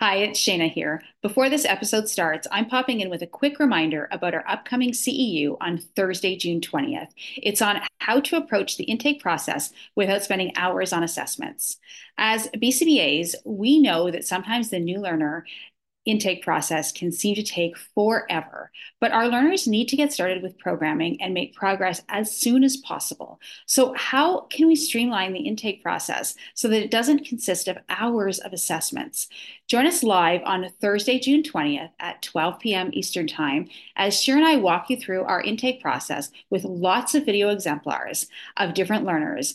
Hi, it's Shayna here. Before this episode starts, I'm popping in with a quick reminder about our upcoming CEU on Thursday, June 20th. It's on how to approach the intake process without spending hours on assessments. As BCBAs, we know that sometimes the new learner intake process can seem to take forever, but our learners need to get started with programming and make progress as soon as possible. So, how can we streamline the intake process so that it doesn't consist of hours of assessments? Join us live on Thursday, June 20th at 12 p.m. Eastern Time as Shira and I walk you through our intake process with lots of video exemplars of different learners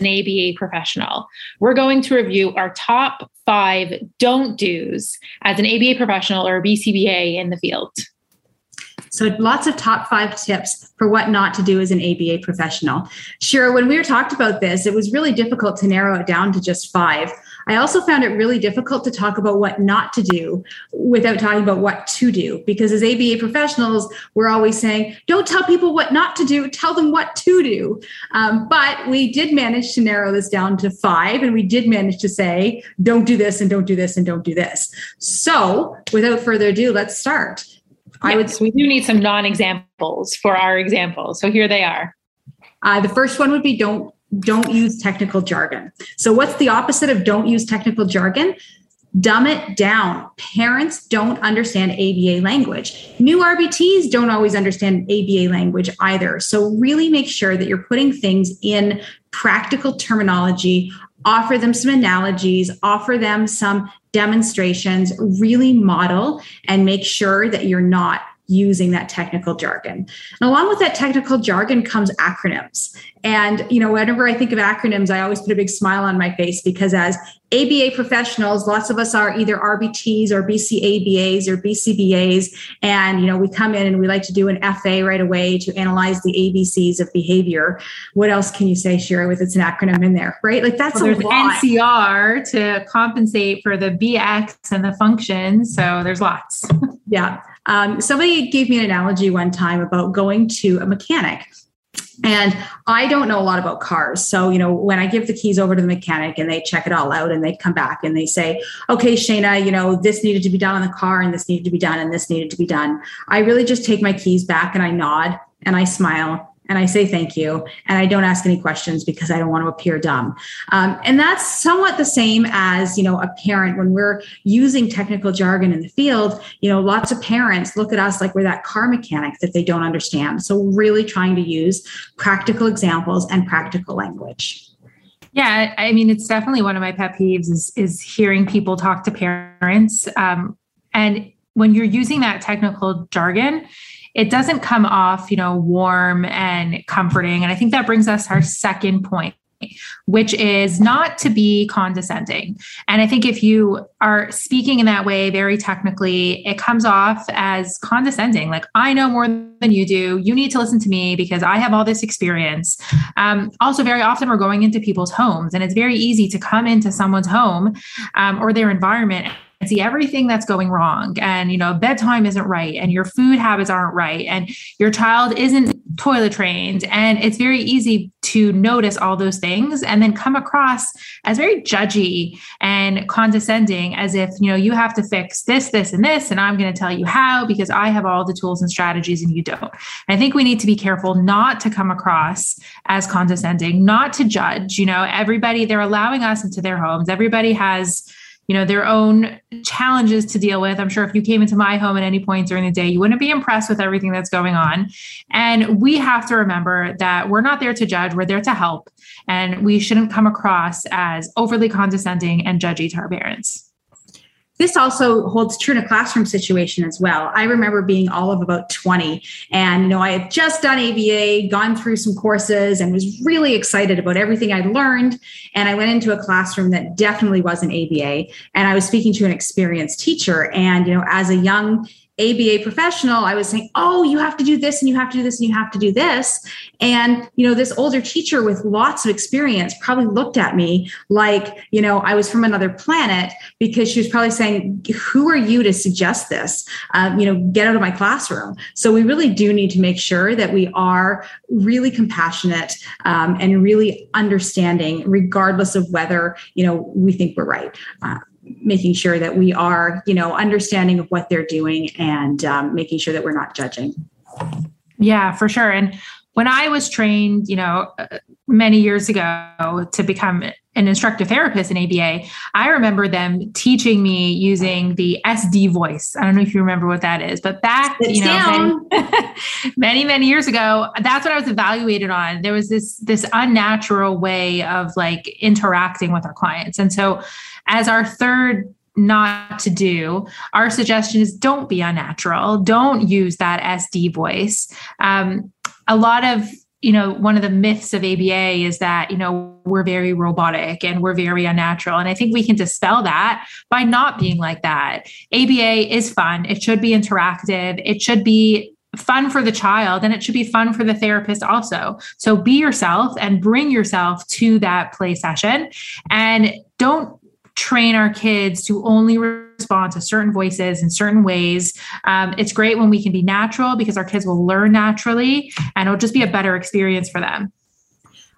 an ABA professional. We're going to review our top five don't do's as an ABA professional or a BCBA in the field. So, lots of top five tips for what not to do as an ABA professional. Shira, when we were talked about this, it was really difficult to narrow it down to just five. I also found it really difficult to talk about what not to do without talking about what to do. Because as ABA professionals, we're always saying, don't tell people what not to do, tell them what to do. Um, but we did manage to narrow this down to five, and we did manage to say, don't do this, and don't do this, and don't do this. So without further ado, let's start. I would. we do need some non-examples for our examples. So here they are. Uh, the first one would be don't don't use technical jargon. So, what's the opposite of don't use technical jargon? Dumb it down. Parents don't understand ABA language. New RBTs don't always understand ABA language either. So, really make sure that you're putting things in practical terminology, offer them some analogies, offer them some demonstrations, really model and make sure that you're not using that technical jargon. And along with that technical jargon comes acronyms. And you know, whenever I think of acronyms, I always put a big smile on my face because as ABA professionals, lots of us are either RBTs or BCABAs or BCBAs, and you know, we come in and we like to do an FA right away to analyze the ABCs of behavior. What else can you say, Shira, with it's an acronym in there, right? Like that's well, there's NCR to compensate for the BX and the function. So there's lots. yeah. Um, somebody gave me an analogy one time about going to a mechanic. And I don't know a lot about cars. So, you know, when I give the keys over to the mechanic and they check it all out and they come back and they say, okay, Shayna, you know, this needed to be done on the car and this needed to be done and this needed to be done. I really just take my keys back and I nod and I smile and I say thank you, and I don't ask any questions because I don't want to appear dumb. Um, and that's somewhat the same as you know a parent when we're using technical jargon in the field. You know, lots of parents look at us like we're that car mechanic that they don't understand. So really trying to use practical examples and practical language. Yeah, I mean, it's definitely one of my pet peeves is is hearing people talk to parents, um, and when you're using that technical jargon it doesn't come off, you know, warm and comforting. And I think that brings us our second point which is not to be condescending. And I think if you are speaking in that way, very technically, it comes off as condescending. Like, I know more than you do. You need to listen to me because I have all this experience. Um, also, very often we're going into people's homes, and it's very easy to come into someone's home um, or their environment see everything that's going wrong and you know bedtime isn't right and your food habits aren't right and your child isn't toilet trained and it's very easy to notice all those things and then come across as very judgy and condescending as if you know you have to fix this this and this and i'm going to tell you how because i have all the tools and strategies and you don't. I think we need to be careful not to come across as condescending not to judge you know everybody they're allowing us into their homes. Everybody has you know their own challenges to deal with. I'm sure if you came into my home at any point during the day you wouldn't be impressed with everything that's going on. And we have to remember that we're not there to judge we're there to help. And we shouldn't come across as overly condescending and judgy to our parents this also holds true in a classroom situation as well. I remember being all of about 20 and you know I had just done ABA, gone through some courses and was really excited about everything I'd learned and I went into a classroom that definitely wasn't ABA and I was speaking to an experienced teacher and you know as a young ABA professional, I was saying, oh, you have to do this and you have to do this and you have to do this. And, you know, this older teacher with lots of experience probably looked at me like, you know, I was from another planet because she was probably saying, who are you to suggest this? Um, you know, get out of my classroom. So we really do need to make sure that we are really compassionate um, and really understanding, regardless of whether, you know, we think we're right. Uh, making sure that we are, you know, understanding of what they're doing and um, making sure that we're not judging. Yeah, for sure. And when I was trained, you know, uh, many years ago to become an instructive therapist in ABA, I remember them teaching me using the SD voice. I don't know if you remember what that is, but back, you know, many, many, many years ago, that's what I was evaluated on. There was this this unnatural way of like interacting with our clients. And so as our third not to do, our suggestion is don't be unnatural. Don't use that SD voice. Um, a lot of you know, one of the myths of ABA is that, you know, we're very robotic and we're very unnatural. And I think we can dispel that by not being like that. ABA is fun. It should be interactive. It should be fun for the child and it should be fun for the therapist also. So be yourself and bring yourself to that play session and don't train our kids to only respond to certain voices in certain ways. Um, it's great when we can be natural because our kids will learn naturally and it'll just be a better experience for them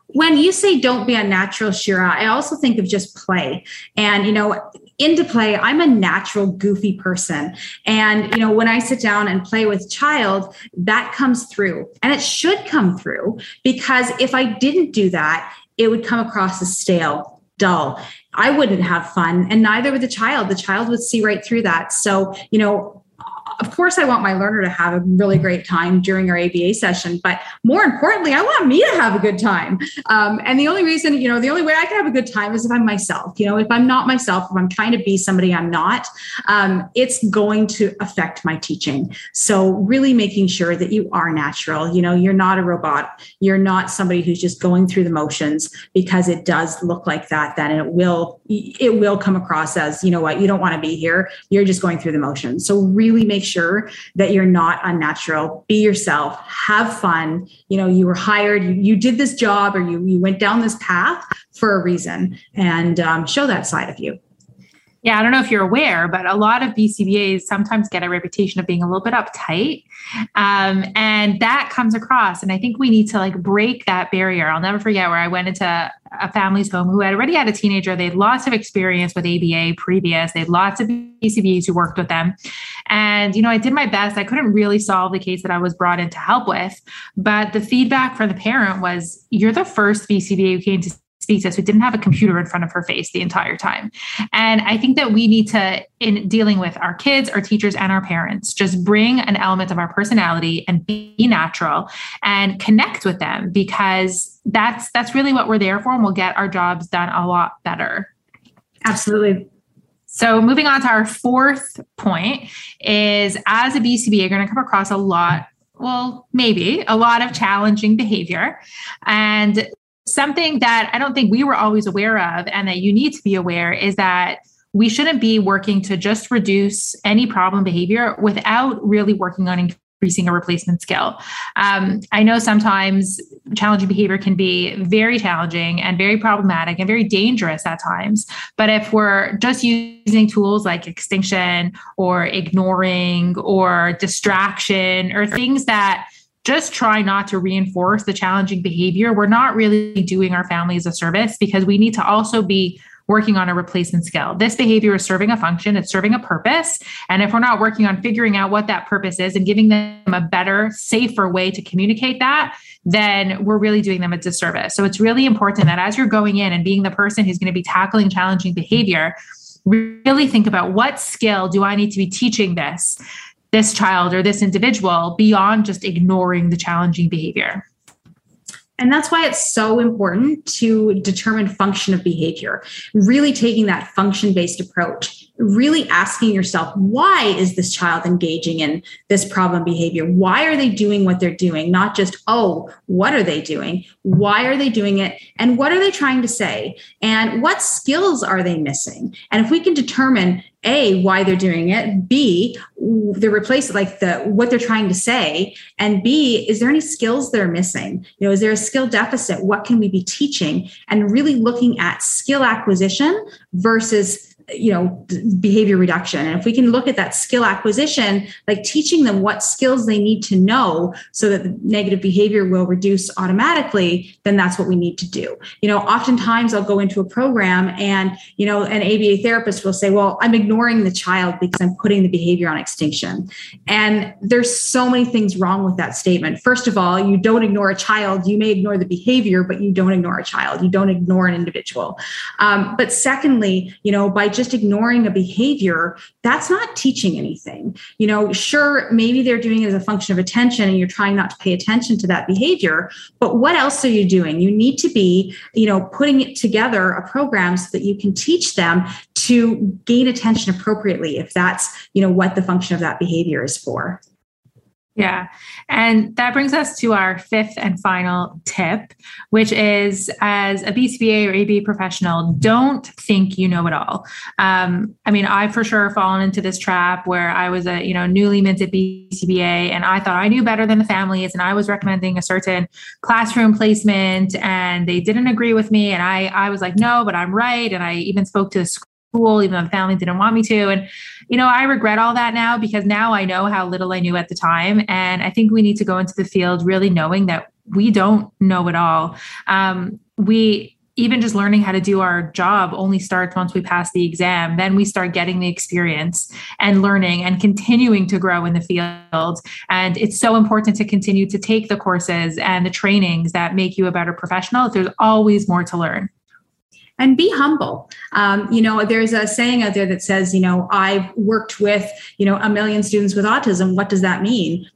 when you say don't be unnatural, Shira, I also think of just play. And, you know, into play, I'm a natural, goofy person. And, you know, when I sit down and play with child, that comes through and it should come through because if I didn't do that, it would come across as stale, dull. I wouldn't have fun, and neither would the child. The child would see right through that. So, you know, of course, I want my learner to have a really great time during our ABA session, but more importantly, I want me to have a good time. Um, and the only reason, you know, the only way I can have a good time is if I'm myself. You know, if I'm not myself, if I'm trying to be somebody I'm not, um, it's going to affect my teaching. So, really making sure that you are natural. You know, you're not a robot. You're not somebody who's just going through the motions because it does look like that. Then it will it will come across as you know what you don't want to be here. You're just going through the motions. So, really make sure that you're not unnatural. Be yourself, have fun. You know, you were hired, you, you did this job or you, you went down this path for a reason and um, show that side of you. Yeah, I don't know if you're aware, but a lot of BCBAs sometimes get a reputation of being a little bit uptight. Um, and that comes across. And I think we need to like break that barrier. I'll never forget where I went into a family's home who had already had a teenager. They had lots of experience with ABA previous. They had lots of BCBAs who worked with them. And, you know, I did my best. I couldn't really solve the case that I was brought in to help with. But the feedback from the parent was, you're the first BCBA who came to speak to us who didn't have a computer in front of her face the entire time. And I think that we need to, in dealing with our kids, our teachers, and our parents, just bring an element of our personality and be natural and connect with them because that's that's really what we're there for and we'll get our jobs done a lot better. Absolutely. So moving on to our fourth point is as a BCB, you're going to come across a lot well, maybe a lot of challenging behavior. And something that I don't think we were always aware of and that you need to be aware is that we shouldn't be working to just reduce any problem behavior without really working on increasing a replacement skill. Um, I know sometimes challenging behavior can be very challenging and very problematic and very dangerous at times. But if we're just using tools like extinction or ignoring or distraction or things that just try not to reinforce the challenging behavior, we're not really doing our families a service because we need to also be working on a replacement skill. This behavior is serving a function, it's serving a purpose. And if we're not working on figuring out what that purpose is and giving them a better, safer way to communicate that, then we're really doing them a disservice. So it's really important that as you're going in and being the person who's going to be tackling challenging behavior, really think about what skill do I need to be teaching this this child or this individual beyond just ignoring the challenging behavior. And that's why it's so important to determine function of behavior, really taking that function based approach, really asking yourself, why is this child engaging in this problem behavior? Why are they doing what they're doing? Not just, oh, what are they doing? Why are they doing it? And what are they trying to say? And what skills are they missing? And if we can determine a why they're doing it. B the replace like the what they're trying to say. And b is there any skills that are missing? You know is there a skill deficit? What can we be teaching? And really looking at skill acquisition versus you know behavior reduction. And if we can look at that skill acquisition like teaching them what skills they need to know so that the negative behavior will reduce automatically then that's what we need to do. You know oftentimes i'll go into a program and you know an aba therapist will say well i'm ignoring the child because i'm putting the behavior on extinction. And there's so many things wrong with that statement. First of all you don't ignore a child. You may ignore the behavior but you don't ignore a child. You don't ignore an individual. Um, but secondly you know by just ignoring a behavior, that's not teaching anything. You know, sure, maybe they're doing it as a function of attention and you're trying not to pay attention to that behavior, but what else are you doing? You need to be, you know, putting it together a program so that you can teach them to gain attention appropriately if that's, you know, what the function of that behavior is for. Yeah. And that brings us to our fifth and final tip, which is as a BCBA or ABA professional, don't think you know it all. Um, I mean, I for sure fallen into this trap where I was a, you know, newly minted BCBA and I thought I knew better than the families and I was recommending a certain classroom placement and they didn't agree with me. And I, I was like, no, but I'm right. And I even spoke to the school, even though family didn't want me to. And, you know, I regret all that now because now I know how little I knew at the time. And I think we need to go into the field really knowing that we don't know it all. Um, we, even just learning how to do our job only starts once we pass the exam. Then we start getting the experience and learning and continuing to grow in the field. And it's so important to continue to take the courses and the trainings that make you a better professional. There's always more to learn and be humble. Um, you know, there's a saying out there that says, you know, I've worked with, you know, a million students with autism. What does that mean?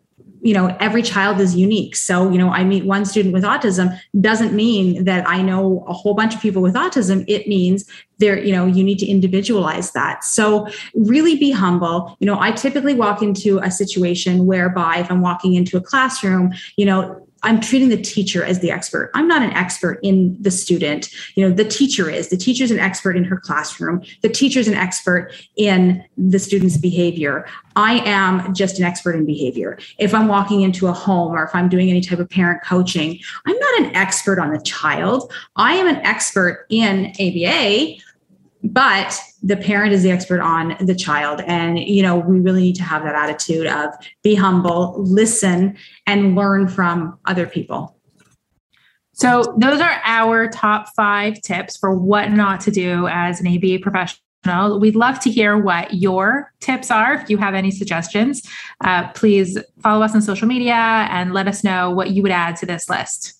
you know every child is unique so you know i meet one student with autism doesn't mean that i know a whole bunch of people with autism it means there you know you need to individualize that so really be humble you know i typically walk into a situation whereby if i'm walking into a classroom you know I'm treating the teacher as the expert. I'm not an expert in the student. You know, the teacher is. The teacher's an expert in her classroom. The teacher's an expert in the student's behavior. I am just an expert in behavior. If I'm walking into a home or if I'm doing any type of parent coaching, I'm not an expert on the child. I am an expert in ABA but the parent is the expert on the child. And you know we really need to have that attitude of be humble listen and learn from other people. So those are our top five tips for what not to do as an aba professional. We'd love to hear what your tips are. If you have any suggestions uh, please follow us on social media and let us know what you would add to this list